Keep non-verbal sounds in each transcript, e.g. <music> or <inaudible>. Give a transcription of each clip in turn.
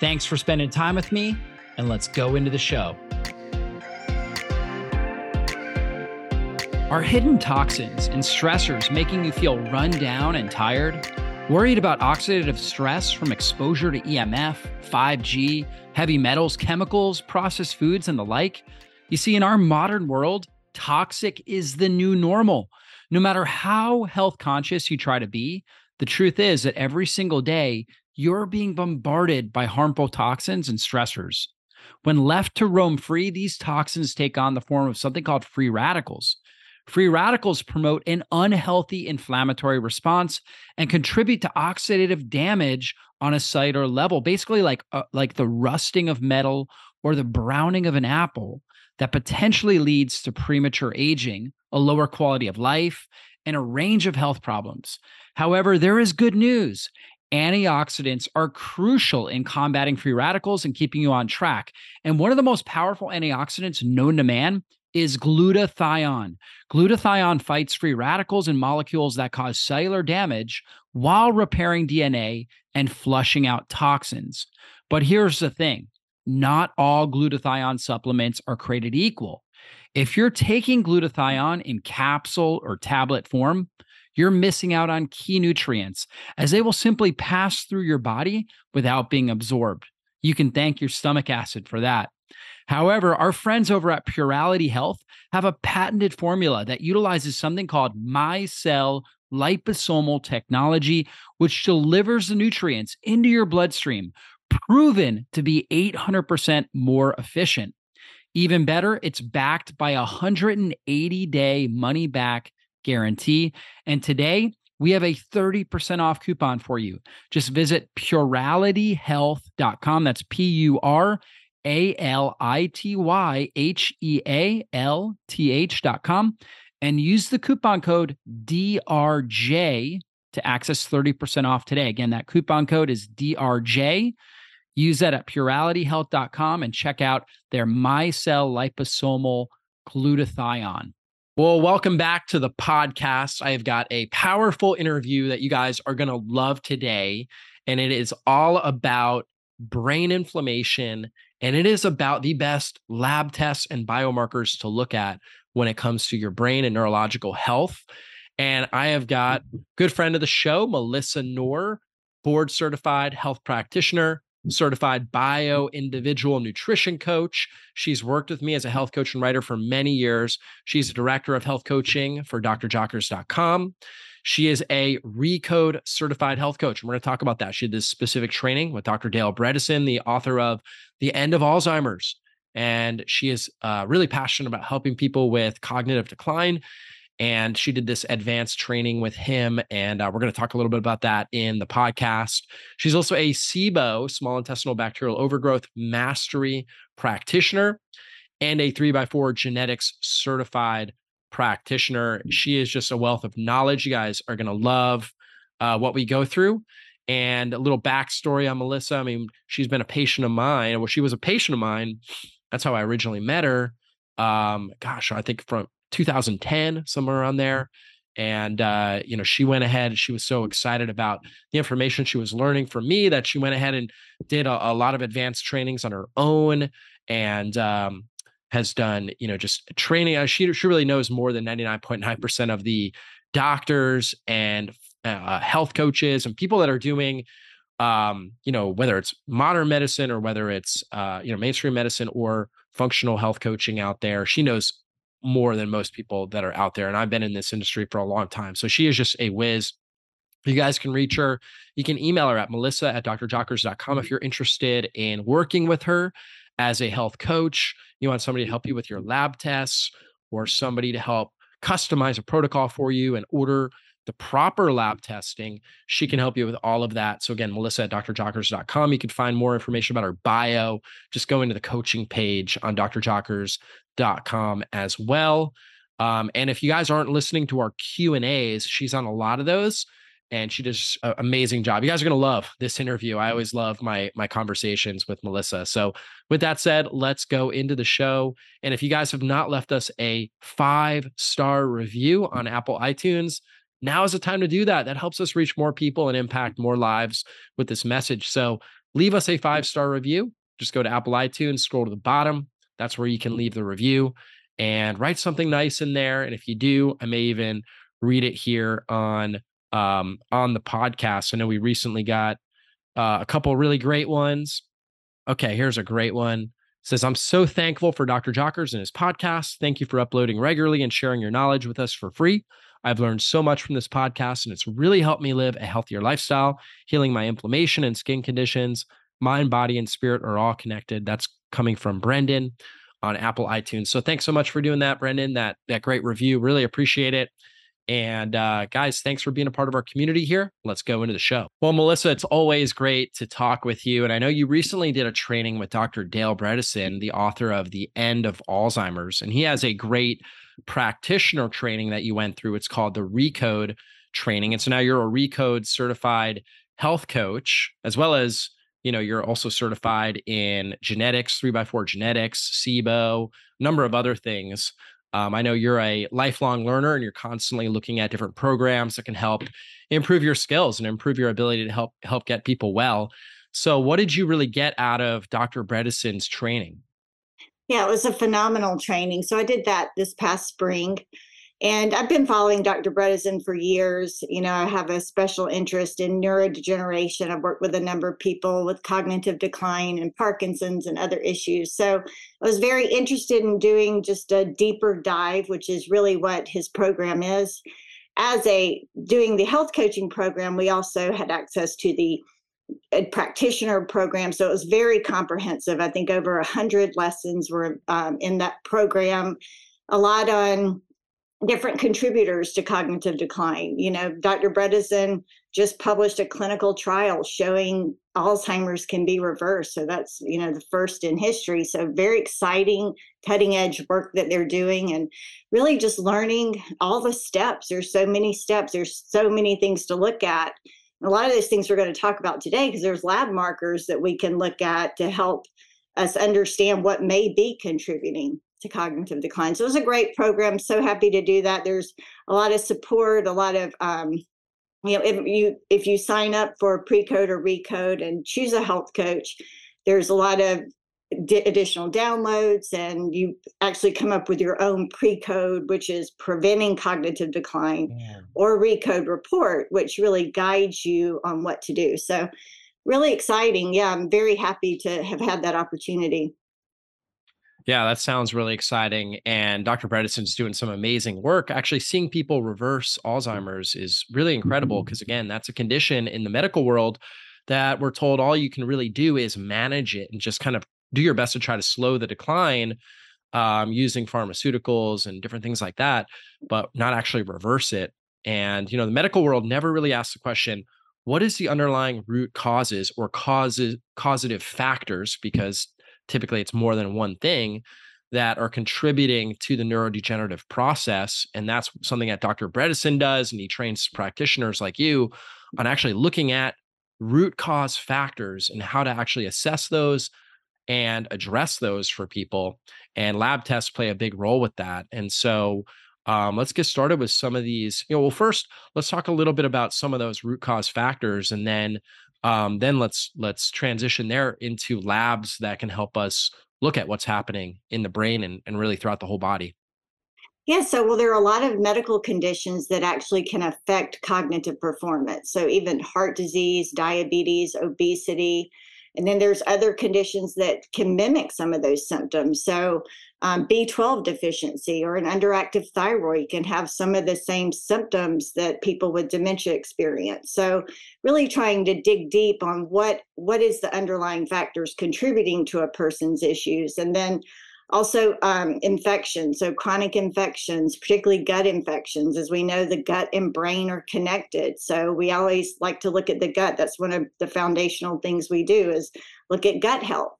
Thanks for spending time with me, and let's go into the show. Are hidden toxins and stressors making you feel run down and tired? Worried about oxidative stress from exposure to EMF, 5G, heavy metals, chemicals, processed foods, and the like? You see, in our modern world, toxic is the new normal. No matter how health conscious you try to be, the truth is that every single day, you're being bombarded by harmful toxins and stressors. When left to roam free, these toxins take on the form of something called free radicals. Free radicals promote an unhealthy inflammatory response and contribute to oxidative damage on a cellular level, basically like uh, like the rusting of metal or the browning of an apple that potentially leads to premature aging, a lower quality of life, and a range of health problems. However, there is good news antioxidants are crucial in combating free radicals and keeping you on track. And one of the most powerful antioxidants known to man is glutathione. Glutathione fights free radicals and molecules that cause cellular damage while repairing DNA and flushing out toxins. But here's the thing not all glutathione supplements are created equal. If you're taking glutathione in capsule or tablet form, you're missing out on key nutrients as they will simply pass through your body without being absorbed. You can thank your stomach acid for that. However, our friends over at Purality Health have a patented formula that utilizes something called MyCell liposomal technology, which delivers the nutrients into your bloodstream, proven to be 800% more efficient. Even better, it's backed by a 180 day money back guarantee. And today, we have a 30% off coupon for you. Just visit puralityhealth.com. That's P U R A L I T Y H E A L T H.com and use the coupon code DRJ to access 30% off today. Again, that coupon code is DRJ. Use that at puralityhealth.com and check out their MyCell liposomal glutathione. Well, welcome back to the podcast. I have got a powerful interview that you guys are going to love today. And it is all about brain inflammation. And it is about the best lab tests and biomarkers to look at when it comes to your brain and neurological health. And I have got mm-hmm. good friend of the show, Melissa Noor, board certified health practitioner, certified bio individual nutrition coach. She's worked with me as a health coach and writer for many years. She's a director of health coaching for drjockers.com. She is a Recode certified health coach. And we're going to talk about that. She did this specific training with Dr. Dale Bredesen, the author of The End of Alzheimer's. And she is uh, really passionate about helping people with cognitive decline and she did this advanced training with him and uh, we're going to talk a little bit about that in the podcast. She's also a sibo small intestinal bacterial overgrowth mastery practitioner and a 3x4 genetics certified practitioner. She is just a wealth of knowledge. You guys are going to love uh, what we go through. And a little backstory on melissa i mean she's been a patient of mine. Well she was a patient of mine. That's how i originally met her. Um gosh i think from 2010, somewhere around there. And uh, you know, she went ahead. She was so excited about the information she was learning from me that she went ahead and did a, a lot of advanced trainings on her own, and um, has done you know just training. Uh, she she really knows more than 99.9 percent of the doctors and uh, health coaches and people that are doing um, you know, whether it's modern medicine or whether it's uh, you know, mainstream medicine or functional health coaching out there. She knows more than most people that are out there. And I've been in this industry for a long time. So she is just a whiz. You guys can reach her. You can email her at melissa at drjockers.com if mm-hmm. you're interested in working with her as a health coach. You want somebody to help you with your lab tests or somebody to help customize a protocol for you and order the proper lab testing, she can help you with all of that. So again, Melissa at drjockers.com. You can find more information about her bio. Just go into the coaching page on drjockers.com as well. Um, and if you guys aren't listening to our Q and A's, she's on a lot of those and she does an amazing job. You guys are going to love this interview. I always love my my conversations with Melissa. So, with that said, let's go into the show. And if you guys have not left us a five star review on Apple iTunes, now is the time to do that. That helps us reach more people and impact more lives with this message. So, leave us a five star review. Just go to Apple iTunes, scroll to the bottom. That's where you can leave the review and write something nice in there. And if you do, I may even read it here on um, on the podcast. I know we recently got uh, a couple really great ones. Okay, here's a great one. It says, I'm so thankful for Dr. Jockers and his podcast. Thank you for uploading regularly and sharing your knowledge with us for free. I've learned so much from this podcast, and it's really helped me live a healthier lifestyle, healing my inflammation and skin conditions. Mind, body, and spirit are all connected. That's coming from Brendan on Apple iTunes. So thanks so much for doing that, Brendan. That that great review. Really appreciate it. And uh, guys, thanks for being a part of our community here. Let's go into the show. Well, Melissa, it's always great to talk with you. And I know you recently did a training with Dr. Dale Bredesen, the author of The End of Alzheimer's. And he has a great practitioner training that you went through. It's called the Recode training. And so now you're a Recode certified health coach, as well as you know you're also certified in genetics, three by four genetics, SIBO, a number of other things. Um, I know you're a lifelong learner and you're constantly looking at different programs that can help improve your skills and improve your ability to help help get people well. So, what did you really get out of Dr. Bredesen's training? Yeah, it was a phenomenal training. So I did that this past spring. And I've been following Dr. Bredesen for years. You know, I have a special interest in neurodegeneration. I've worked with a number of people with cognitive decline and Parkinson's and other issues. So I was very interested in doing just a deeper dive, which is really what his program is. As a doing the health coaching program, we also had access to the practitioner program. So it was very comprehensive. I think over a hundred lessons were um, in that program. A lot on different contributors to cognitive decline. You know, Dr. Bredesen just published a clinical trial showing Alzheimer's can be reversed. So that's, you know, the first in history. So very exciting, cutting edge work that they're doing and really just learning all the steps. There's so many steps, there's so many things to look at. A lot of those things we're going to talk about today because there's lab markers that we can look at to help us understand what may be contributing to cognitive decline. So it was a great program. So happy to do that. There's a lot of support, a lot of um, you know, if you if you sign up for pre-code or recode and choose a health coach, there's a lot of d- additional downloads, and you actually come up with your own pre-code, which is preventing cognitive decline, yeah. or recode report, which really guides you on what to do. So really exciting. Yeah, I'm very happy to have had that opportunity. Yeah, that sounds really exciting. And Dr. Bredesen's doing some amazing work. Actually, seeing people reverse Alzheimer's is really incredible mm-hmm. because, again, that's a condition in the medical world that we're told all you can really do is manage it and just kind of do your best to try to slow the decline um, using pharmaceuticals and different things like that, but not actually reverse it. And, you know, the medical world never really asks the question, what is the underlying root causes or causes causative factors? Because typically it's more than one thing that are contributing to the neurodegenerative process. And that's something that Dr. Bredesen does. And he trains practitioners like you on actually looking at root cause factors and how to actually assess those and address those for people. And lab tests play a big role with that. And so um, let's get started with some of these. You know, well, first, let's talk a little bit about some of those root cause factors, and then um, then let's let's transition there into labs that can help us look at what's happening in the brain and, and really throughout the whole body yeah so well there are a lot of medical conditions that actually can affect cognitive performance so even heart disease diabetes obesity and then there's other conditions that can mimic some of those symptoms. So um, B12 deficiency or an underactive thyroid can have some of the same symptoms that people with dementia experience. So really trying to dig deep on what what is the underlying factors contributing to a person's issues, and then Also, um, infections, so chronic infections, particularly gut infections. As we know, the gut and brain are connected. So we always like to look at the gut. That's one of the foundational things we do is look at gut health.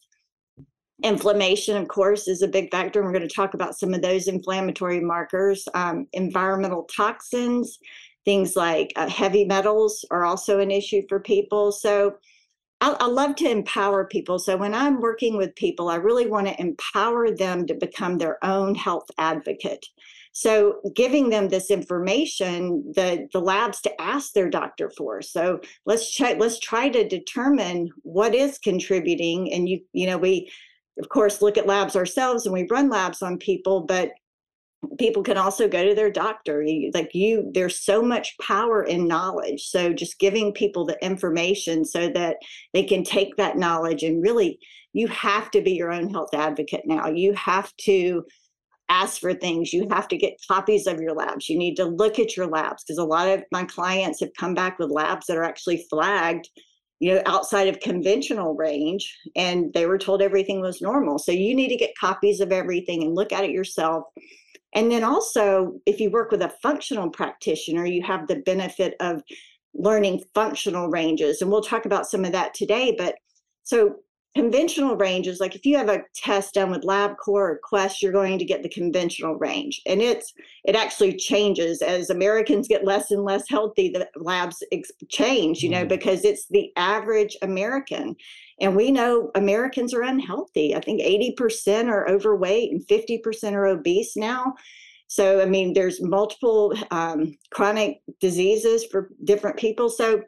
Inflammation, of course, is a big factor. And we're going to talk about some of those inflammatory markers. Um, environmental toxins, things like uh, heavy metals are also an issue for people. So I, I love to empower people. So when I'm working with people, I really want to empower them to become their own health advocate. So giving them this information, the the labs to ask their doctor for. So let's check. Let's try to determine what is contributing. And you you know we of course, look at labs ourselves and we run labs on people, but people can also go to their doctor. Like you, there's so much power in knowledge. So just giving people the information so that they can take that knowledge and really, you have to be your own health advocate now. You have to ask for things. You have to get copies of your labs. You need to look at your labs because a lot of my clients have come back with labs that are actually flagged you know, outside of conventional range, and they were told everything was normal. So you need to get copies of everything and look at it yourself. And then also, if you work with a functional practitioner, you have the benefit of learning functional ranges. And we'll talk about some of that today. But so conventional ranges like if you have a test done with labcorp or quest you're going to get the conventional range and it's it actually changes as americans get less and less healthy the labs ex- change you know mm-hmm. because it's the average american and we know americans are unhealthy i think 80% are overweight and 50% are obese now so i mean there's multiple um, chronic diseases for different people so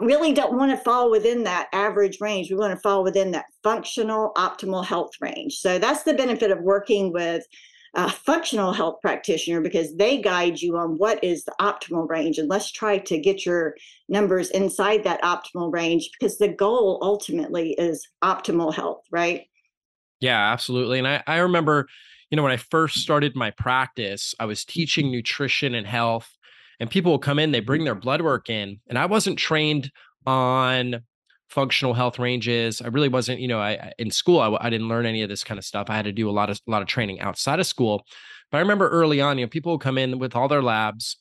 really don't want to fall within that average range. We want to fall within that functional optimal health range. So that's the benefit of working with a functional health practitioner because they guide you on what is the optimal range. And let's try to get your numbers inside that optimal range because the goal ultimately is optimal health, right? Yeah, absolutely. And I, I remember, you know, when I first started my practice, I was teaching nutrition and health and people will come in, they bring their blood work in, and I wasn't trained on functional health ranges. I really wasn't, you know, I in school I, I didn't learn any of this kind of stuff. I had to do a lot of a lot of training outside of school. But I remember early on, you know, people would come in with all their labs,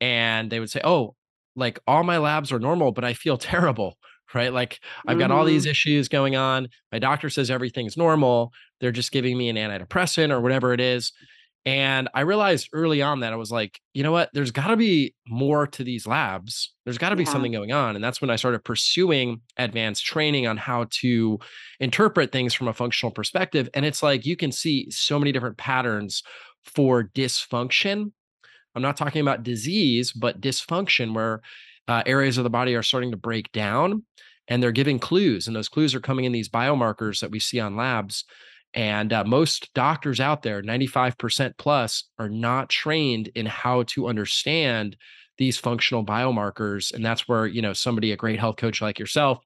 and they would say, "Oh, like all my labs are normal, but I feel <laughs> terrible." Right. Like I've got mm-hmm. all these mm-hmm. issues going on. My doctor says everything's normal. They're just giving me an antidepressant or whatever it is. And I realized early on that I was like, you know what? There's got to be more to these labs. There's got to be yeah. something going on. And that's when I started pursuing advanced training on how to interpret things from a functional perspective. And it's like you can see so many different patterns for dysfunction. I'm not talking about disease, but dysfunction where uh, areas of the body are starting to break down and they're giving clues. And those clues are coming in these biomarkers that we see on labs. And uh, most doctors out there, 95% plus, are not trained in how to understand these functional biomarkers. And that's where, you know, somebody, a great health coach like yourself,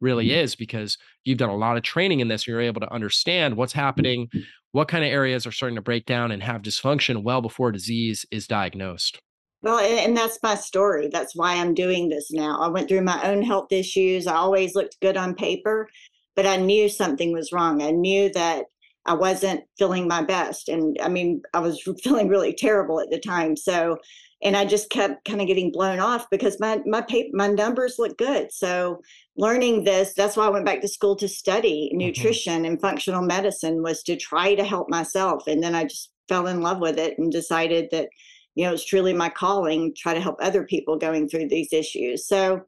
really mm-hmm. is because you've done a lot of training in this. And you're able to understand what's happening, what kind of areas are starting to break down and have dysfunction well before disease is diagnosed. Well, and that's my story. That's why I'm doing this now. I went through my own health issues. I always looked good on paper but I knew something was wrong. I knew that I wasn't feeling my best. And I mean, I was <laughs> feeling really terrible at the time. So, and I just kept kind of getting blown off because my my paper, my numbers look good. So, learning this, that's why I went back to school to study mm-hmm. nutrition mm-hmm. and functional medicine was to try to help myself. And then I just fell in love with it and decided that, you know, it's truly my calling, try to help other people going through these issues. So,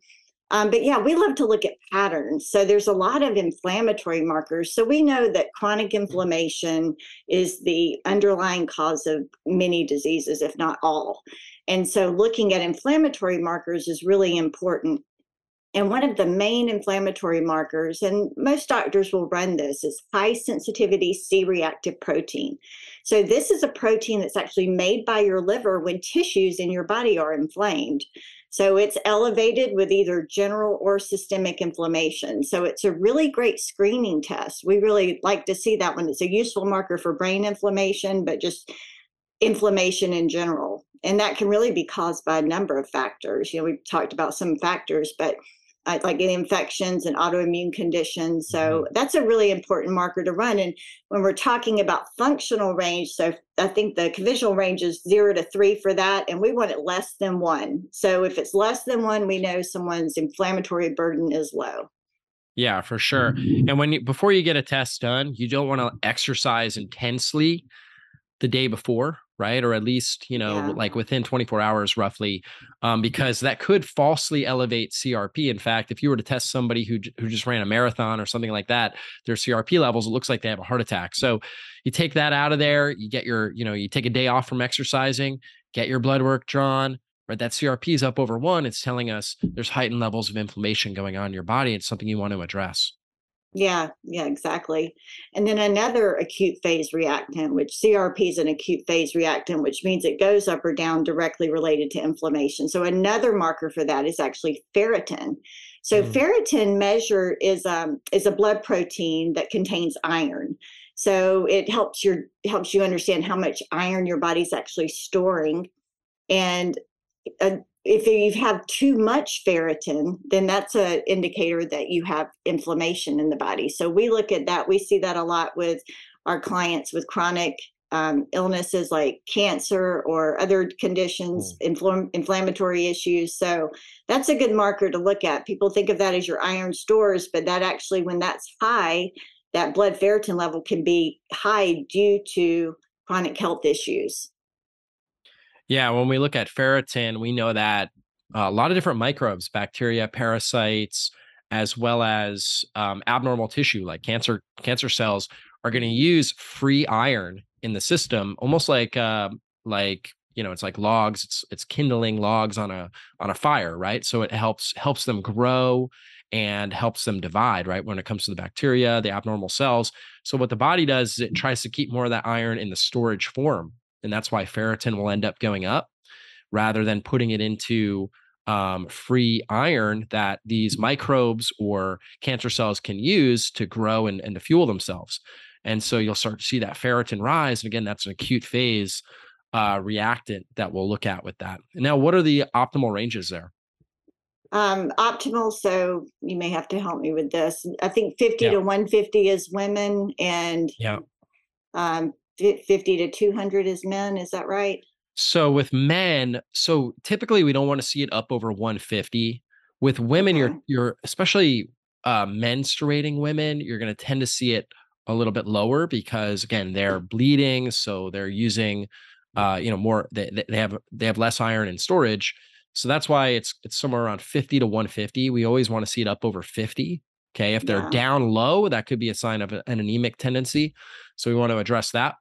um, but yeah, we love to look at patterns. So there's a lot of inflammatory markers. So we know that chronic inflammation is the underlying cause of many diseases, if not all. And so looking at inflammatory markers is really important. And one of the main inflammatory markers, and most doctors will run this, is high sensitivity C reactive protein. So, this is a protein that's actually made by your liver when tissues in your body are inflamed. So it's elevated with either general or systemic inflammation. So it's a really great screening test. We really like to see that one. It's a useful marker for brain inflammation, but just inflammation in general. And that can really be caused by a number of factors. You know, we've talked about some factors, but uh, like in infections and autoimmune conditions. So mm-hmm. that's a really important marker to run. And when we're talking about functional range, so I think the conventional range is zero to three for that, and we want it less than one. So if it's less than one, we know someone's inflammatory burden is low. Yeah, for sure. And when you before you get a test done, you don't want to exercise intensely the day before right? Or at least you know yeah. like within 24 hours roughly um, because that could falsely elevate crp in fact if you were to test somebody who, who just ran a marathon or something like that their crp levels it looks like they have a heart attack. So you take that out of there you get your you know you take a day off from exercising get your blood work drawn right? That crp is up over one. It's telling us there's heightened levels of inflammation going on in your body. It's something you want to address yeah, yeah, exactly. And then another acute phase reactant, which CRP is an acute phase reactant, which means it goes up or down directly related to inflammation. So another marker for that is actually ferritin. So mm. ferritin measure is um is a blood protein that contains iron. So it helps your helps you understand how much iron your body's actually storing. And a if you have too much ferritin, then that's an indicator that you have inflammation in the body. So we look at that. We see that a lot with our clients with chronic um, illnesses like cancer or other conditions, mm. infl- inflammatory issues. So that's a good marker to look at. People think of that as your iron stores, but that actually, when that's high, that blood ferritin level can be high due to chronic health issues. Yeah, when we look at ferritin, we know that a lot of different microbes, bacteria, parasites, as well as um, abnormal tissue like cancer cancer cells, are going to use free iron in the system, almost like uh, like you know, it's like logs. It's it's kindling logs on a on a fire, right? So it helps helps them grow and helps them divide, right? When it comes to the bacteria, the abnormal cells. So what the body does is it tries to keep more of that iron in the storage form and that's why ferritin will end up going up rather than putting it into um, free iron that these microbes or cancer cells can use to grow and, and to fuel themselves. And so you'll start to see that ferritin rise. And again, that's an acute phase uh, reactant that we'll look at with that. Now, what are the optimal ranges there? Um, optimal. So you may have to help me with this. I think 50 yeah. to 150 is women and yeah. Um, 50 to 200 is men. Is that right? So with men, so typically we don't want to see it up over 150. With women, okay. you're you're especially uh, menstruating women, you're going to tend to see it a little bit lower because again they're bleeding, so they're using uh, you know more they, they have they have less iron in storage. So that's why it's it's somewhere around 50 to 150. We always want to see it up over 50. Okay. If they're yeah. down low, that could be a sign of an anemic tendency. So we want to address that.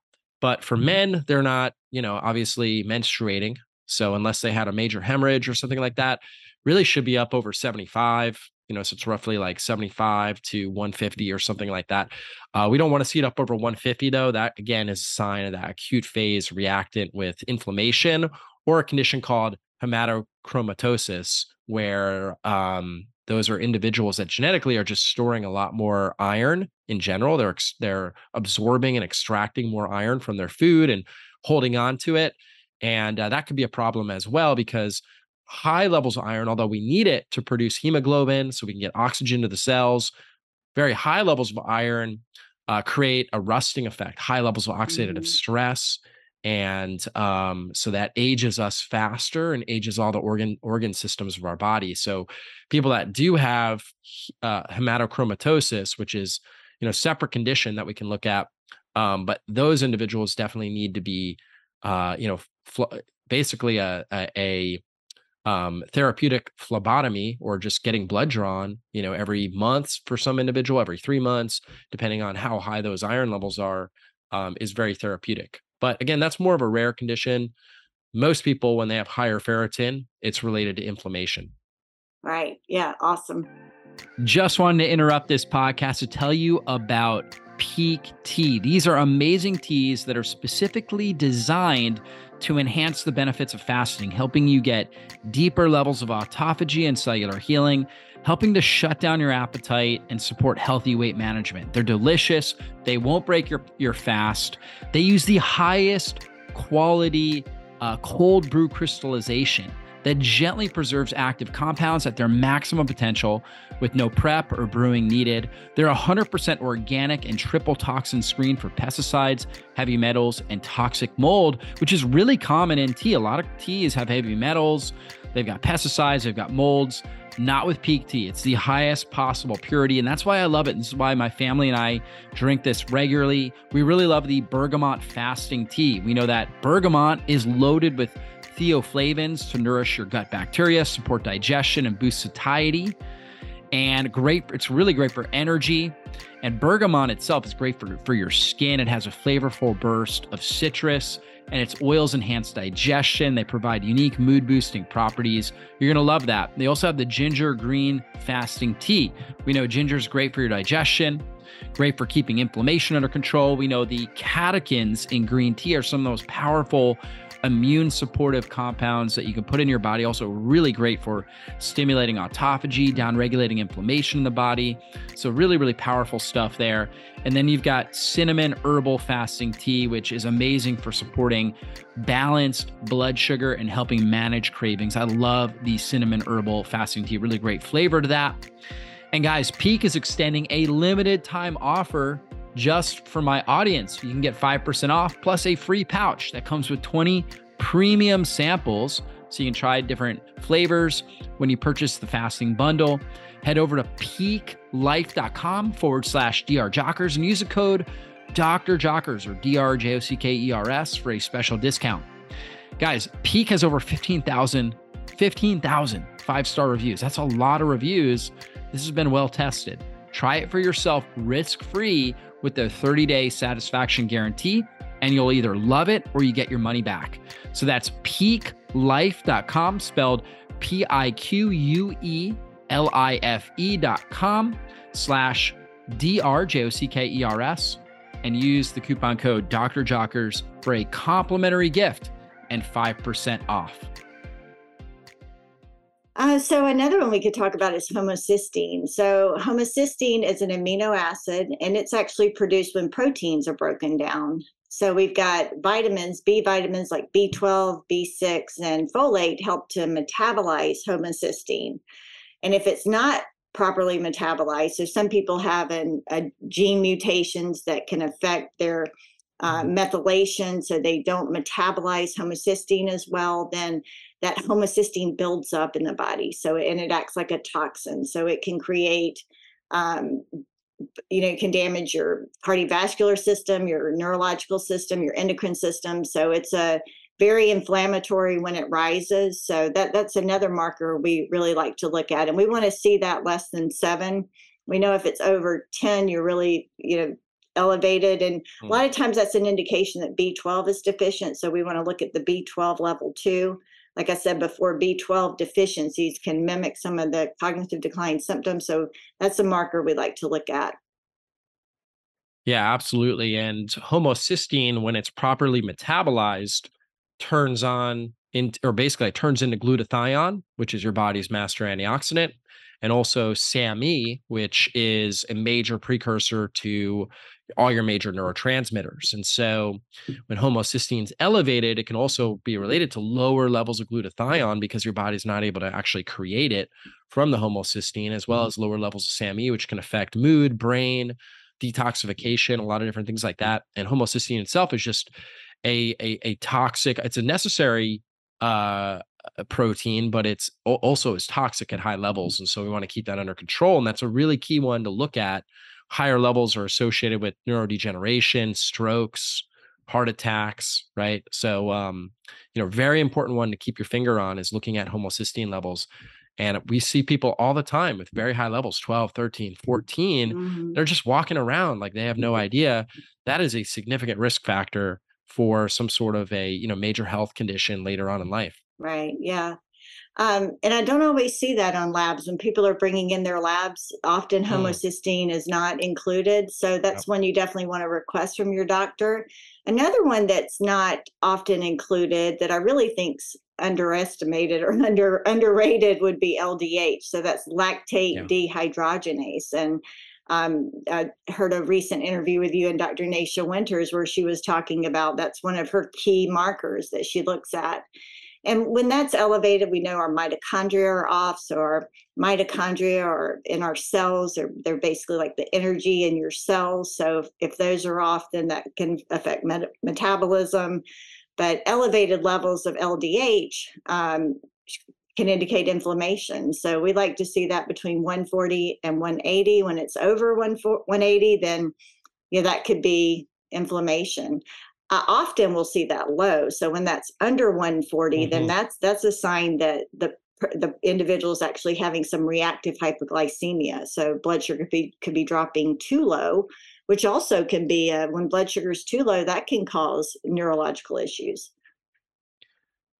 But for mm-hmm. men, they're not, you know, obviously menstruating. So unless they had a major hemorrhage or something like that, really should be up over 75. You know, so it's roughly like 75 to 150 or something like that. Uh, we don't want to see it up over 150 though. That again is a sign of that acute phase reactant with inflammation or a condition called hematochromatosis, where um, those are individuals that genetically are just storing a lot more iron in general they're they're absorbing and extracting more iron from their food and holding on to it and uh, that could be a problem as well because high levels of iron although we need it to produce hemoglobin so we can get oxygen to the cells very high levels of iron uh, create a rusting effect high levels of oxidative mm. stress and um, so that ages us faster and ages all the organ organ systems of our body. So people that do have uh, hematochromatosis, which is you know separate condition that we can look at, um, but those individuals definitely need to be uh, you know fl- basically a, a, a um, therapeutic phlebotomy or just getting blood drawn, you know, every month for some individual, every three months, depending on how high those iron levels are, um, is very therapeutic. But again, that's more of a rare condition. Most people, when they have higher ferritin, it's related to inflammation. Right. Yeah. Awesome. Just wanted to interrupt this podcast to tell you about Pique Tea. These are amazing teas that are specifically designed to enhance the benefits of fasting, helping you get deeper levels of autophagy and cellular healing, helping to shut down your appetite and support healthy weight management. They're delicious. They won't break your, your fast. They use the highest quality uh, cold brew crystallization that gently preserves active compounds at their maximum potential with no prep or brewing needed. They're 100% organic and triple toxin screened for pesticides, heavy metals, and toxic mold, which is really common in tea. A lot of teas have heavy metals, they've got pesticides, they've got molds not with Pique tea. It's the highest possible purity, and that's why I love it. This is why my family and I drink this regularly. We really love the bergamot fasting tea. We know that bergamot is loaded with theaflavins to nourish your gut bacteria, support digestion, and boost satiety. And great, it's really great for energy. And bergamot itself is great for, for your skin. It has a flavorful burst of citrus and its oils enhance digestion. They provide unique mood boosting properties. You're going to love that. They also have the ginger green fasting tea. We know ginger is great for your digestion, great for keeping inflammation under control. We know the catechins in green tea are some of the most powerful immune supportive compounds that you can put in your body. Also, really great for stimulating autophagy, down regulating inflammation in the body. So, really, really powerful stuff there. And then you've got cinnamon herbal fasting tea, which is amazing for supporting balanced blood sugar and helping manage cravings. I love the cinnamon herbal fasting tea, really great flavor to that. And guys, Pique is extending a limited time offer just for my audience. You can get 5% off plus a free pouch that comes with 20 premium samples. So you can try different flavors when you purchase the fasting bundle. Head over to piquelife.com forward slash drjockers and use the code Dr. Jockers or D R J O C K E R S for a special discount. Guys, Pique has over 15,000 15,000 five star reviews. That's a lot of reviews. This has been well tested. Try it for yourself risk free with their 30 day satisfaction guarantee, and you'll either love it or you get your money back. So that's piquelife.com, spelled P I Q U E L I F E.com slash D R J O C K E R S and use the coupon code Dr. Jockers for a complimentary gift and 5% off. Uh, so another one we could talk about is homocysteine. So homocysteine is an amino acid, and it's actually produced when proteins are broken down. So we've got vitamins, B vitamins like B12, B6, and folate help to metabolize homocysteine. And if it's not properly metabolized, so some people have an, a gene mutations that can affect their uh, mm-hmm. methylation, so they don't metabolize homocysteine as well, then that homocysteine builds up in the body. So, and it acts like a toxin. So it can create, um, you know, it can damage your cardiovascular system, your neurological system, your endocrine system. So it's a very inflammatory when it rises. So that that's another marker we really like to look at, and we want to see that less than seven. We know if it's over ten, you're really you know elevated and a hmm. lot of times that's an indication that b12 is deficient so we want to look at the b12 level too like I said before, B12 deficiencies can mimic some of the cognitive decline symptoms. So that's a marker we like to look at. Yeah, absolutely. And homocysteine, when it's properly metabolized, turns on in, or basically it turns into glutathione, which is your body's master antioxidant, and also SAMe, which is a major precursor to all your major neurotransmitters. And so when homocysteine is elevated, it can also be related to lower levels of glutathione because your body's not able to actually create it from the homocysteine, as well mm-hmm. as lower levels of SAMe, which can affect mood, brain, detoxification, a lot of different things like that. And homocysteine itself is just a, a, a toxic, it's a necessary uh, protein, but it's also is toxic at high levels. And so we want to keep that under control. And that's a really key one to look at higher levels are associated with neurodegeneration, strokes, heart attacks, right? So, um, you know, very important one to keep your finger on is looking at homocysteine levels. And we see people all the time with very high levels 12, 13, 14. Mm-hmm. They're just walking around like they have no idea. That is a significant risk factor for some sort of a, you know, major health condition later on in life. Right. Yeah. Um, and I don't always see that on labs when people are bringing in their labs. Often mm. homocysteine is not included, so that's yep. one you definitely want to request from your doctor. Another one that's not often included that I really think's underestimated or <laughs> under underrated would be LDH. So that's lactate yeah. dehydrogenase, and um, I heard a recent interview with you and Dr. Nasha Winters where she was talking about that's one of her key markers that she looks at And when that's elevated, we know our mitochondria are off. So our mitochondria are in our cells. They're, they're basically like the energy in your cells. So if, if those are off, then that can affect met- metabolism. But elevated levels of LDH um, can indicate inflammation. So we like to see that between 140 and 180. When it's over 180, then know, that could be inflammation. I often will see that low. So when that's under 140, mm-hmm. then that's that's a sign that the the individual is actually having some reactive hypoglycemia. So blood sugar could be, could be dropping too low, which also can be uh, when blood sugar is too low, that can cause neurological issues.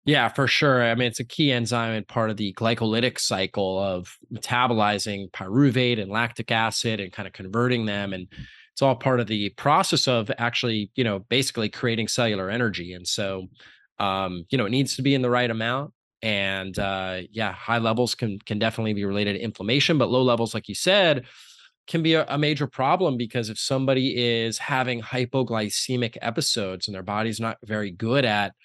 Yeah, for sure. I mean, it's a key enzyme and part of the glycolytic cycle of metabolizing pyruvate and lactic acid and kind of converting them. And it's all part of the process of actually, you know, basically creating cellular energy. And so, um, you know, it needs to be in the right amount. And uh, yeah, high levels can can definitely be related to inflammation, but low levels, like you said, can be a, a major problem because if somebody is having hypoglycemic episodes and their body's not very good at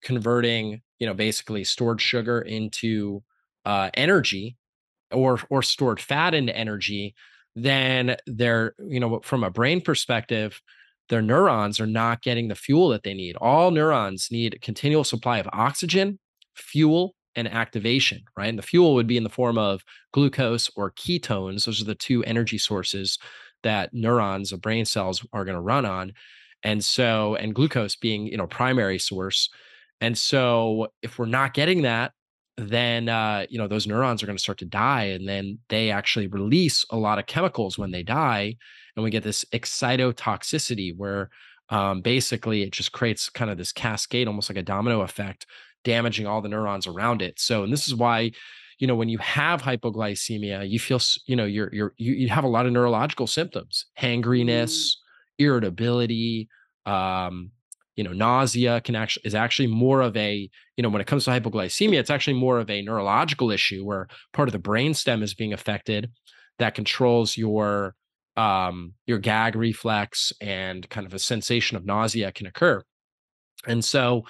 converting, you know, basically stored sugar into uh, energy or or stored fat into energy, then they're, you know, from a brain perspective, their neurons are not getting the fuel that they need. All neurons need a continual supply of oxygen, fuel, and activation, right? And the fuel would be in the form of glucose or ketones. Those are the two energy sources that neurons or brain cells are going to run on. And so, and glucose being, you know, primary source. And so if we're not getting that, then uh, you know those neurons are going to start to die and then they actually release a lot of chemicals when they die and we get this excitotoxicity where um, basically it just creates kind of this cascade almost like a domino effect damaging all the neurons around it so and this is why you know when you have hypoglycemia you feel you know you're you're you, you have a lot of neurological symptoms hangriness mm. irritability um you know nausea can actually is actually more of a you know when it comes to hypoglycemia it's actually more of a neurological issue where part of the brain stem is being affected that controls your um your gag reflex and kind of a sensation of nausea can occur. And so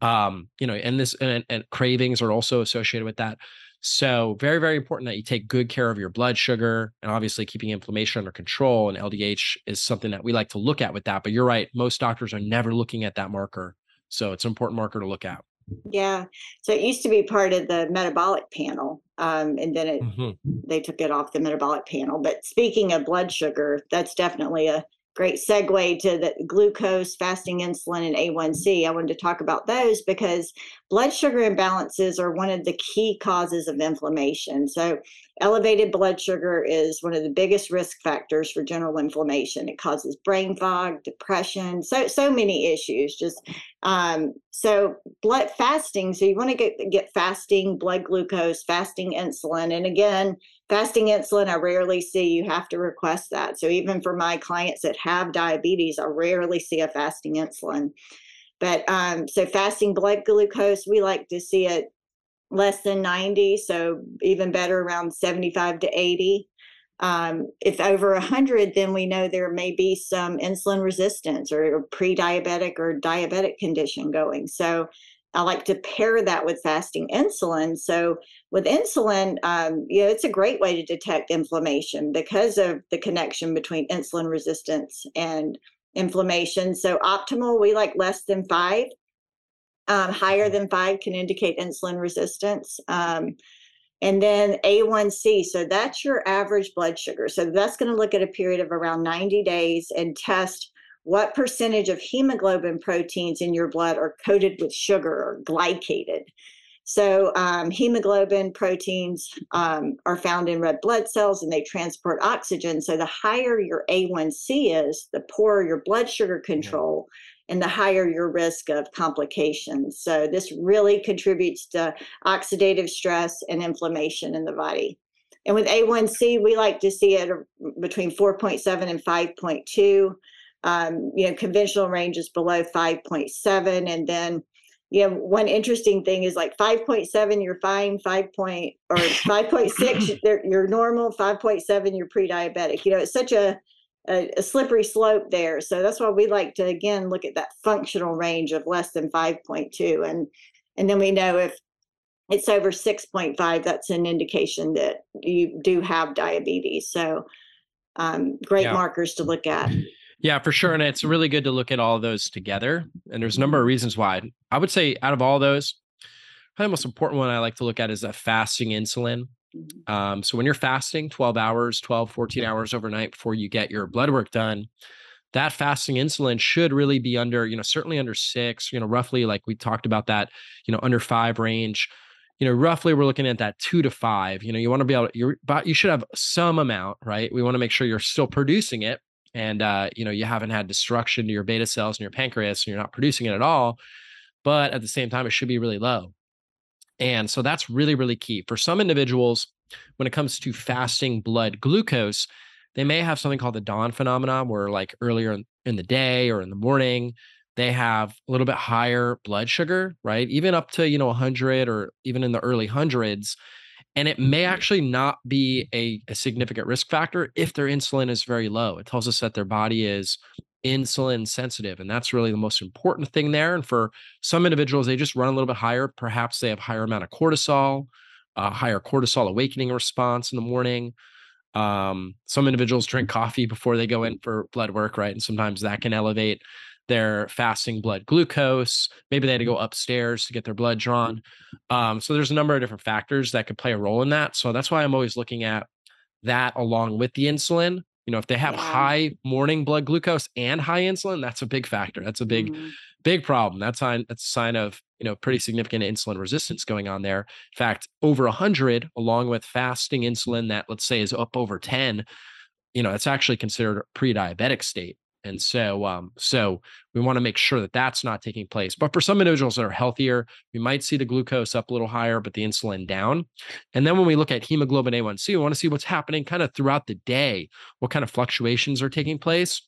um you know and this and, and cravings are also associated with that so, very, very important that you take good care of your blood sugar and obviously keeping inflammation under control. And LDH is something that we like to look at with that. But you're right, most doctors are never looking at that marker. So, it's an important marker to look at. Yeah. So, it used to be part of the metabolic panel. Um, and then it, mm-hmm. they took it off the metabolic panel. But speaking of blood sugar, that's definitely a great segue to the glucose, fasting insulin, and A1C. I wanted to talk about those because blood sugar imbalances are one of the key causes of inflammation. So, elevated blood sugar is one of the biggest risk factors for general inflammation. It causes brain fog, depression, so so many issues. Just um, so blood fasting. So you want to get get fasting blood glucose, fasting insulin, and again fasting insulin i rarely see you have to request that. So even for my clients that have diabetes i rarely see a fasting insulin. But um, so fasting blood glucose we like to see it less than 90 so even better around 75 to 80 um, if over 100 then we know there may be some insulin resistance or pre-diabetic or diabetic condition going. So I like to pair that with fasting insulin. So with insulin, um, you know, it's a great way to detect inflammation because of the connection between insulin resistance and inflammation. So optimal, we like less than five. Um, higher than five can indicate insulin resistance. Um, and then A1C, so that's your average blood sugar. So that's going to look at a period of around 90 days and test what percentage of hemoglobin proteins in your blood are coated with sugar or glycated. So, um, hemoglobin proteins um, are found in red blood cells and they transport oxygen. So, the higher your A1C is, the poorer your blood sugar control and the higher your risk of complications. So, this really contributes to oxidative stress and inflammation in the body. And with A1C, we like to see it between 4.7 and 5.2 um, you know, conventional range is below 5.7. And then, you know, one interesting thing is like 5.7, you're fine, 5 point or 5.6, <coughs> you're normal, 5.7, you're pre-diabetic. You know, it's such a, a, a, slippery slope there. So that's why we like to, again, look at that functional range of less than 5.2. And And then we know if it's over 6.5, that's an indication that you do have diabetes. So, um, great yeah. markers to look at. Yeah, for sure. And it's really good to look at all those together. And there's a number of mm-hmm. reasons why. I would say out of all those, probably the most important one I like to look at is that fasting insulin. Mm-hmm. Um, so when you're fasting 12 hours, 12, 14 hours overnight before you get your blood work done, that fasting insulin should really be under, you know, certainly under six, you know, roughly like we talked about that, you know, under five range. You know, roughly we're looking at that two to five. You know, you want to be able to, but you should have some amount, right? We want to make sure you're still producing it and uh, you know you haven't had destruction to your beta cells and your pancreas and you're not producing it at all but at the same time it should be really low. And so that's really really key. For some individuals when it comes to fasting blood glucose they may have something called the dawn phenomenon where like earlier in, in the day or in the morning they have a little bit higher blood sugar right? Even up to you know 100 or even in the early hundreds and it may actually not be a, a, significant risk factor if their insulin is very low. It tells us that their body is insulin sensitive. And that's really the most important thing there. And for some individuals, they just run a little bit higher. Perhaps they have higher amount of cortisol, a higher cortisol awakening response in the morning. Um, some individuals drink coffee before they go in for blood work, right? And sometimes that can elevate their fasting blood glucose. Maybe they had to go upstairs to get their blood drawn. Um, so there's a number of different factors that could play a role in that. So that's why I'm always looking at that along with the insulin. You know, if they have yeah. high morning blood glucose and high insulin, that's a big factor. That's a big, mm-hmm. big problem. That's sign that's a sign of you know pretty significant insulin resistance going on there. In fact, over hundred, along with fasting insulin that let's say is up over ten, you know, it's actually considered a pre-diabetic state. And so, um, so we want to make sure that that's not taking place. But for some individuals that are healthier, we might see the glucose up a little higher, but the insulin down. And then when we look at hemoglobin A1C, we want to see what's happening kind of throughout the day, what kind of fluctuations are taking place.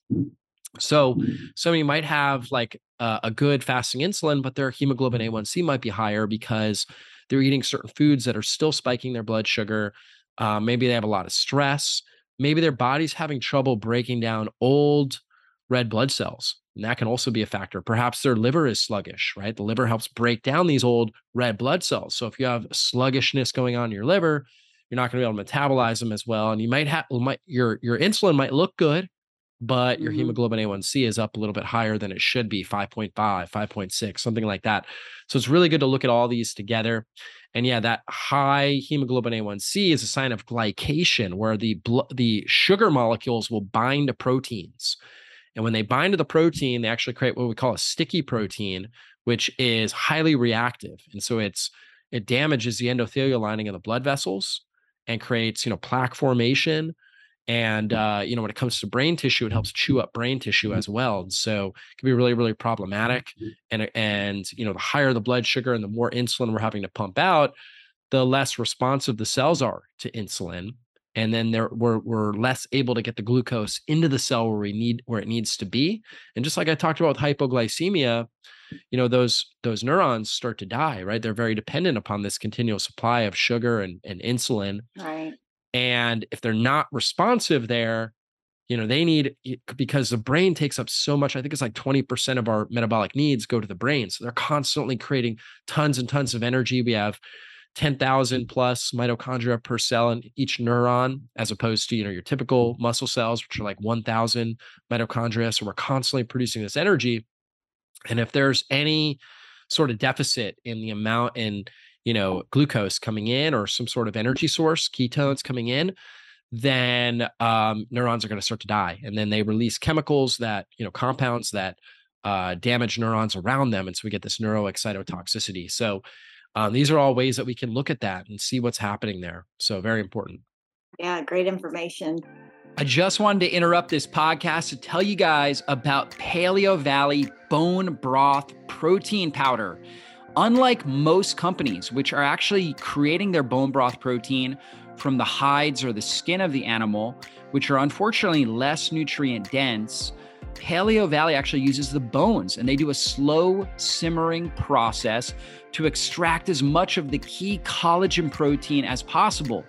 So, some of you might have like uh, a good fasting insulin, but their hemoglobin A1C might be higher because they're eating certain foods that are still spiking their blood sugar. Uh, maybe they have a lot of stress. Maybe their body's having trouble breaking down old red blood cells. And that can also be a factor. Perhaps their liver is sluggish, right? The liver helps break down these old red blood cells. So if you have sluggishness going on in your liver, you're not going to be able to metabolize them as well. And you might have might your your insulin might look good, but your mm-hmm. hemoglobin A1C is up a little bit higher than it should be 5.5, 5.6, something like that. So it's really good to look at all these together. And yeah, that high hemoglobin A1C is a sign of glycation, where the bl- the sugar molecules will bind to proteins. And when they bind to the protein, they actually create what we call a sticky protein, which is highly reactive. And so it's it damages the endothelial lining of the blood vessels and creates, you know, plaque formation. And mm. uh, you know, when it comes to brain tissue, it helps chew up brain tissue mm-hmm. as well. And so it can be really, really problematic. Mm-hmm. And and you know, the higher the blood sugar and the more insulin we're having to pump out, the less responsive the cells are to insulin and then there we're, we're less able to get the glucose into the cell where we need where it needs to be and just like i talked about with hypoglycemia you know those those neurons start to die right? They're very dependent upon this continual supply of sugar and, and insulin right. and if they're not responsive there you know they need because the brain takes up so much i think it's like 20% of our metabolic needs go to the brain so they're constantly creating tons and tons of energy we have 10,000 plus mitochondria per cell in each neuron, as opposed to, you know, your typical muscle cells, which are like 1,000 mitochondria. So we're constantly producing this energy. And if there's any sort of deficit in the amount in, you know, glucose coming in or some sort of energy source, ketones coming in, then um, neurons are going to start to die. And then they release chemicals that, you know, compounds that uh, damage neurons around them. And so we get this neuroexcitotoxicity. So um, these are all ways that we can look at that and see what's happening there. So, very important. Yeah, great information. I just wanted to interrupt this podcast to tell you guys about Paleo Valley bone broth protein powder. Unlike most companies, which are actually creating their bone broth protein from the hides or the skin of the animal, which are unfortunately less nutrient dense, Paleo Valley actually uses the bones and they do a slow simmering process to extract as much of the key collagen protein as possible.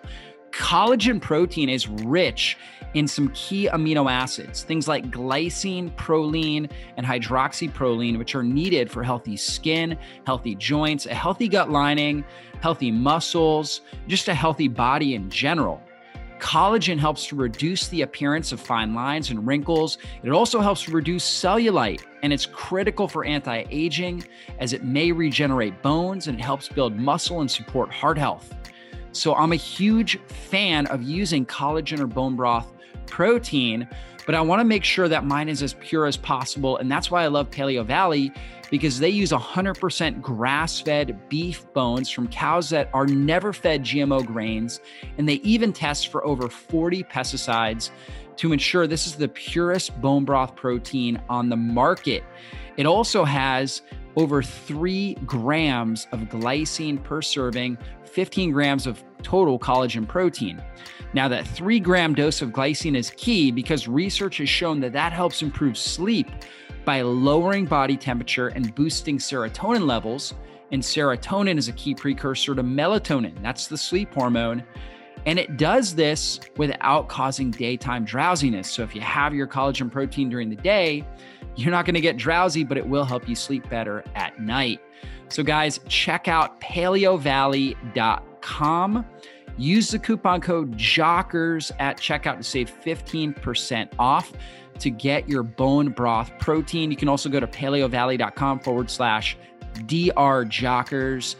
Collagen protein is rich in some key amino acids, things like glycine, proline, and hydroxyproline, which are needed for healthy skin, healthy joints, a healthy gut lining, healthy muscles, just a healthy body in general. Collagen helps to reduce the appearance of fine lines and wrinkles. It also helps reduce cellulite, and it's critical for anti aging as it may regenerate bones and it helps build muscle and support heart health. So, I'm a huge fan of using collagen or bone broth protein, but I want to make sure that mine is as pure as possible. And that's why I love Paleo Valley because they use 100% grass fed beef bones from cows that are never fed GMO grains. And they even test for over 40 pesticides to ensure this is the purest bone broth protein on the market. It also has over three grams of glycine per serving, 15 grams of total collagen protein. Now, that three gram dose of glycine is key because research has shown that that helps improve sleep by lowering body temperature and boosting serotonin levels. And serotonin is a key precursor to melatonin, that's the sleep hormone. And it does this without causing daytime drowsiness. So if you have your collagen protein during the day, you're not going to get drowsy, but it will help you sleep better at night. So, guys, check out paleovalley.com. Use the coupon code JOCKERS at checkout to save 15% off to get your bone broth protein. You can also go to paleovalley.com forward slash drjockers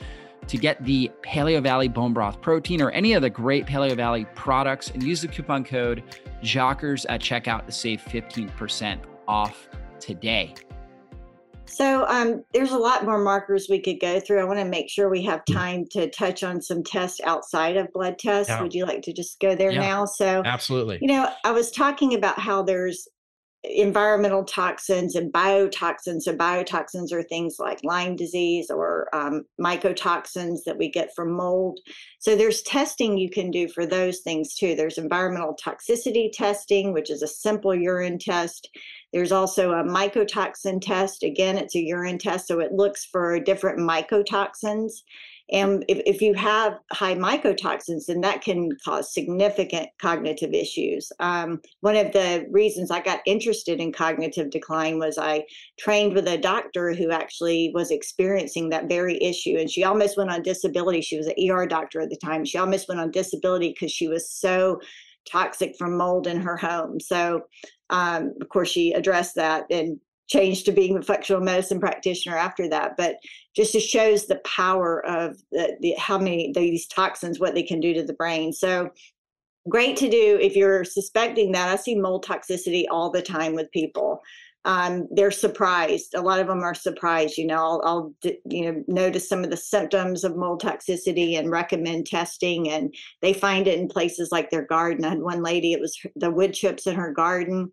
to get the Paleo Valley bone broth protein or any of the great Paleo Valley products and use the coupon code JOCKERS at checkout to save 15% off today. So um, there's a lot more markers we could go through. I want to make sure we have time to touch on some tests outside of blood tests. Yeah. Would you like to just go there yeah. now? So absolutely. You know, I was talking about how there's environmental toxins and biotoxins. So biotoxins are things like Lyme disease or um, mycotoxins that we get from mold. So there's testing you can do for those things too. There's environmental toxicity testing, which is a simple urine test. There's also a mycotoxin test. Again, it's a urine test, so it looks for different mycotoxins. And if, if you have high mycotoxins, then that can cause significant cognitive issues. Um, one of the reasons I got interested in cognitive decline was I trained with a doctor who actually was experiencing that very issue. And she almost went on disability. She was an ER doctor at the time. She almost went on disability because she was so toxic from mold in her home. So, um, of course, she addressed that and changed to being a functional medicine practitioner after that. But just shows the power of the, the how many these toxins, what they can do to the brain. So great to do if you're suspecting that. I see mold toxicity all the time with people. Um, they're surprised. A lot of them are surprised. You know, I'll, I'll, you know notice some of the symptoms of mold toxicity and recommend testing, and they find it in places like their garden. I had one lady; it was the wood chips in her garden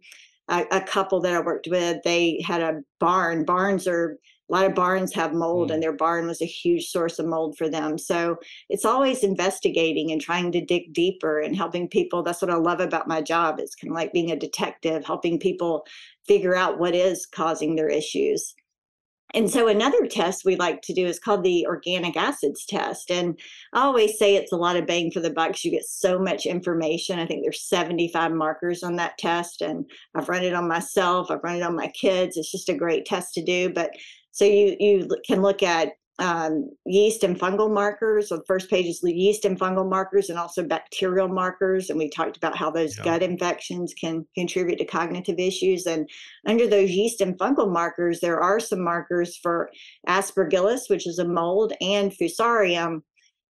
a, a, couple that I worked with, they had a barn. Barns are a lot of barns have mold, mm. and their barn was a huge source of mold for them. So it's always investigating and trying to dig deeper and helping people. That's what I love about my job. It's kind of like being a detective, helping people figure out what is causing their issues. And so another test we like to do is called the organic acids test. And I always say it's a lot of bang for the bucks. You get so much information. I think there's 75 markers on that test. And I've run it on myself. I've run it on my kids. It's just a great test to do. But so you you can look at um, yeast and fungal markers. So the first page is yeast and fungal markers and also bacterial markers. And we talked about how those yeah. gut infections can contribute to cognitive issues. And under those yeast and fungal markers, there are some markers for aspergillus, which is a mold, and fusarium.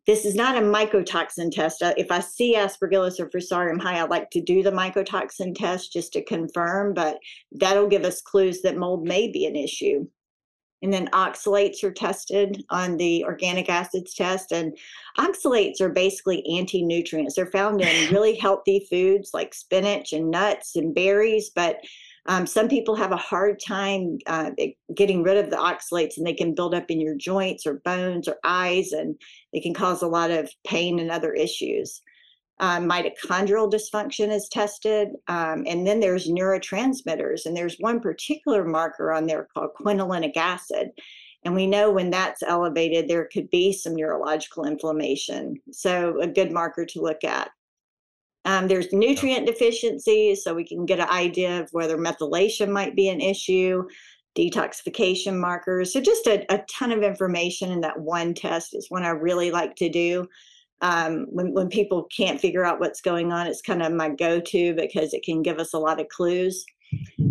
This is not a mycotoxin test. Uh, if I see aspergillus or fusarium high, I like to do the mycotoxin test just to confirm, but that'll give us clues that mold may be an issue. And then oxalates are tested on the organic acids test. And oxalates are basically anti nutrients. They're found in <laughs> really healthy foods like spinach and nuts and berries. But um, some people have a hard time uh, getting rid of the oxalates and they can build up in your joints or bones or eyes and they can cause a lot of pain and other issues um, mitochondrial dysfunction is tested. Um, and then there's neurotransmitters. And there's one particular marker on there called quinolinic acid. And we know when that's elevated, there could be some neurological inflammation. So, a good marker to look at. Um, there's nutrient deficiencies, so we can get an idea of whether methylation might be an issue, detoxification markers. So just a, a ton of information in that one test is one I really like to do. Um, when, when people can't figure out what's going on, it's kind of my go-to because it can give us a lot of clues.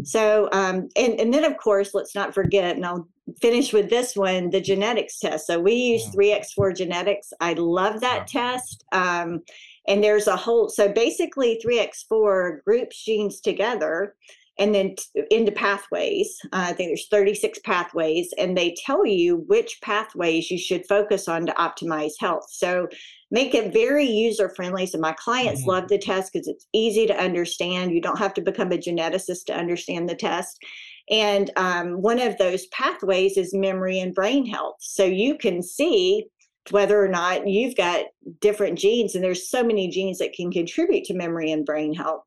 So, um, and, and then of course, let's not forget, and I'll finish with this one, the genetics test. So we use 3X4 genetics. I love that test. Um, and there's a whole, so basically 3X4 groups genes together and then t- into pathways. Uh, I think there's 36 pathways, and they tell you which pathways you should focus on to optimize health. So make it very user friendly. So my clients mm-hmm. love the test because it's easy to understand. You don't have to become a geneticist to understand the test. And um, one of those pathways is memory and brain health. So you can see whether or not you've got different genes, and there's so many genes that can contribute to memory and brain health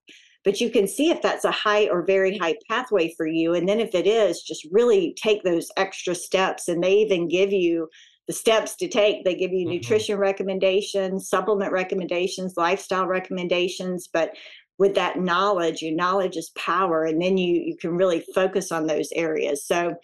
but you can see if that's a high or very high pathway for you. And then if it is, just really take those extra steps. And they even give you the steps to take. They give you mm-hmm. nutrition recommendations, supplement recommendations, lifestyle recommendations. But with that knowledge, your knowledge is power. And then you you can really focus on those areas. So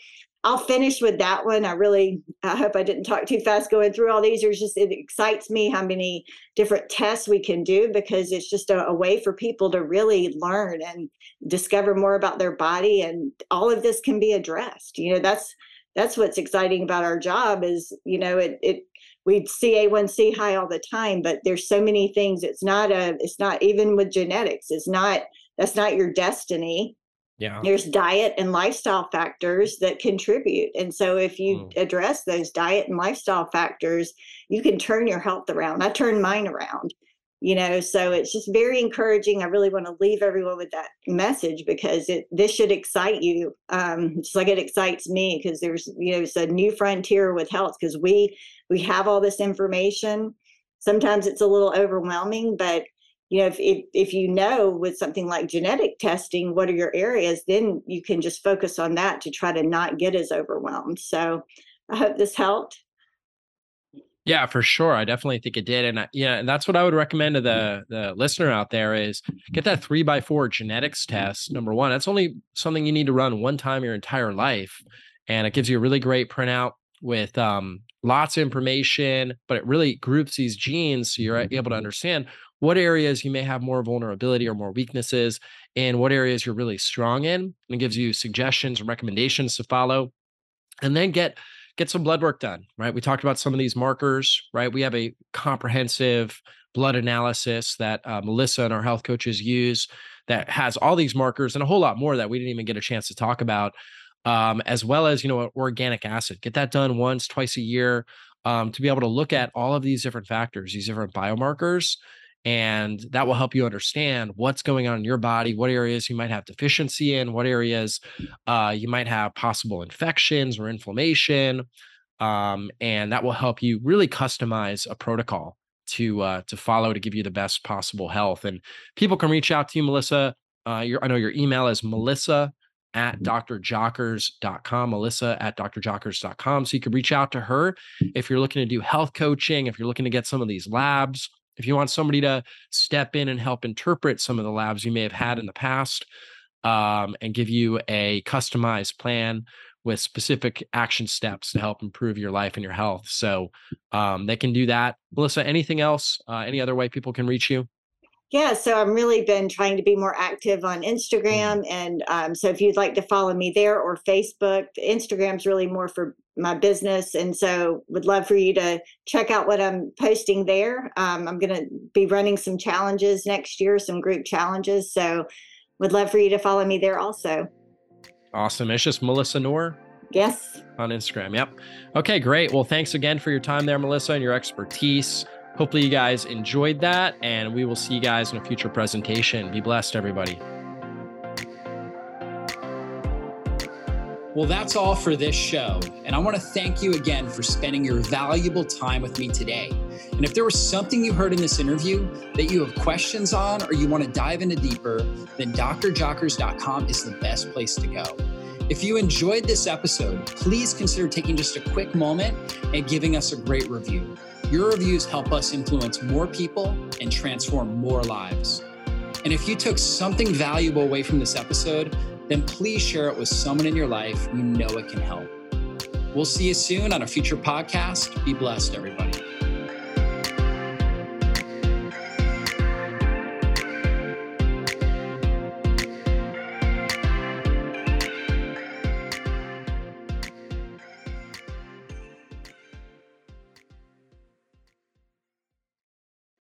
I'll finish with that one. I really, I hope I didn't talk too fast going through all these. There's just, it excites me how many different tests we can do because it's just a, a, way for people to really learn and discover more about their body. And all of this can be addressed. You know, that's, that's what's exciting about our job is, you know, it, it, we see A1C high all the time, but there's so many things. It's not a, it's not even with genetics. It's not, that's not your destiny yeah. There's diet and lifestyle factors that contribute. And so if you mm. address those diet and lifestyle factors, you can turn your health around. I turned mine around, you know, so it's just very encouraging. I really want to leave everyone with that message because it this should excite you. Um, just like it excites me because there's, you know, it's a new frontier with health because we we have all this information. Sometimes it's a little overwhelming, but you know if, if if you know with something like genetic testing what are your areas then you can just focus on that to try to not get as overwhelmed. So i hope this helped. Yeah for sure i definitely think it did and I, yeah and that's what i would recommend to the the listener out there is get that three by four genetics test number one that's only something you need to run one time your entire life and it gives you a really great printout with um, lots of information but it really groups these genes so you're able to understand what areas you may have more vulnerability or more weaknesses, and what areas you're really strong in. And it gives you suggestions and recommendations to follow. And then get get some blood work done, right? We talked about some of these markers, right? We have a comprehensive blood analysis that uh, Melissa and our health coaches use that has all these markers and a whole lot more that we didn't even get a chance to talk about, um, as well as you know organic acid. Get that done once, twice a year um, to be able to look at all of these different factors, these different biomarkers, and that will help you understand what's going on in your body what areas you might have deficiency in what areas uh, you might have possible infections or inflammation um, and that will help you really customize a protocol to uh, to follow to give you the best possible health and people can reach out to you melissa. Uh, your, i know your email is melissa at drjockers.com, Melissa at drjockers.com. So you can reach out to her if you're looking to do health coaching, if you're looking to get some of these labs, if you want somebody to step in and help interpret some of the labs you may have had in the past um, and give you a customized plan with specific action steps to help improve your life and your health. So um, they can do that. Melissa, anything else? Uh, any other way people can reach you? Yeah, so I've really been trying to be more active on mm-hmm. Instagram. And um, so if you'd like to follow me there or Facebook, Instagram's really more for my business. And so would love for you to check out what I'm posting there. Um, I'm going to be running some challenges next year, some group challenges. So would love for you to follow me there also. Awesome. It's just Melissa Noor. Yes. On Instagram. Yep. Okay, great. Well, thanks again for your time there, Melissa, and your expertise. Hopefully, you guys enjoyed that, and we will see you guys in a future presentation. Be blessed, everybody. Well, that's all for this show. And I want to thank you again for spending your valuable time with me today. And if there was something you heard in this interview that you have questions on or you want to dive into deeper, then drjockers.com is the best place to go. If you enjoyed this episode, please consider taking just a quick moment and giving us a great review. Your reviews help us influence more people and transform more lives. And if you took something valuable away from this episode, then please share it with someone in your life you know it can help. We'll see you soon on a future podcast. Be blessed, everybody.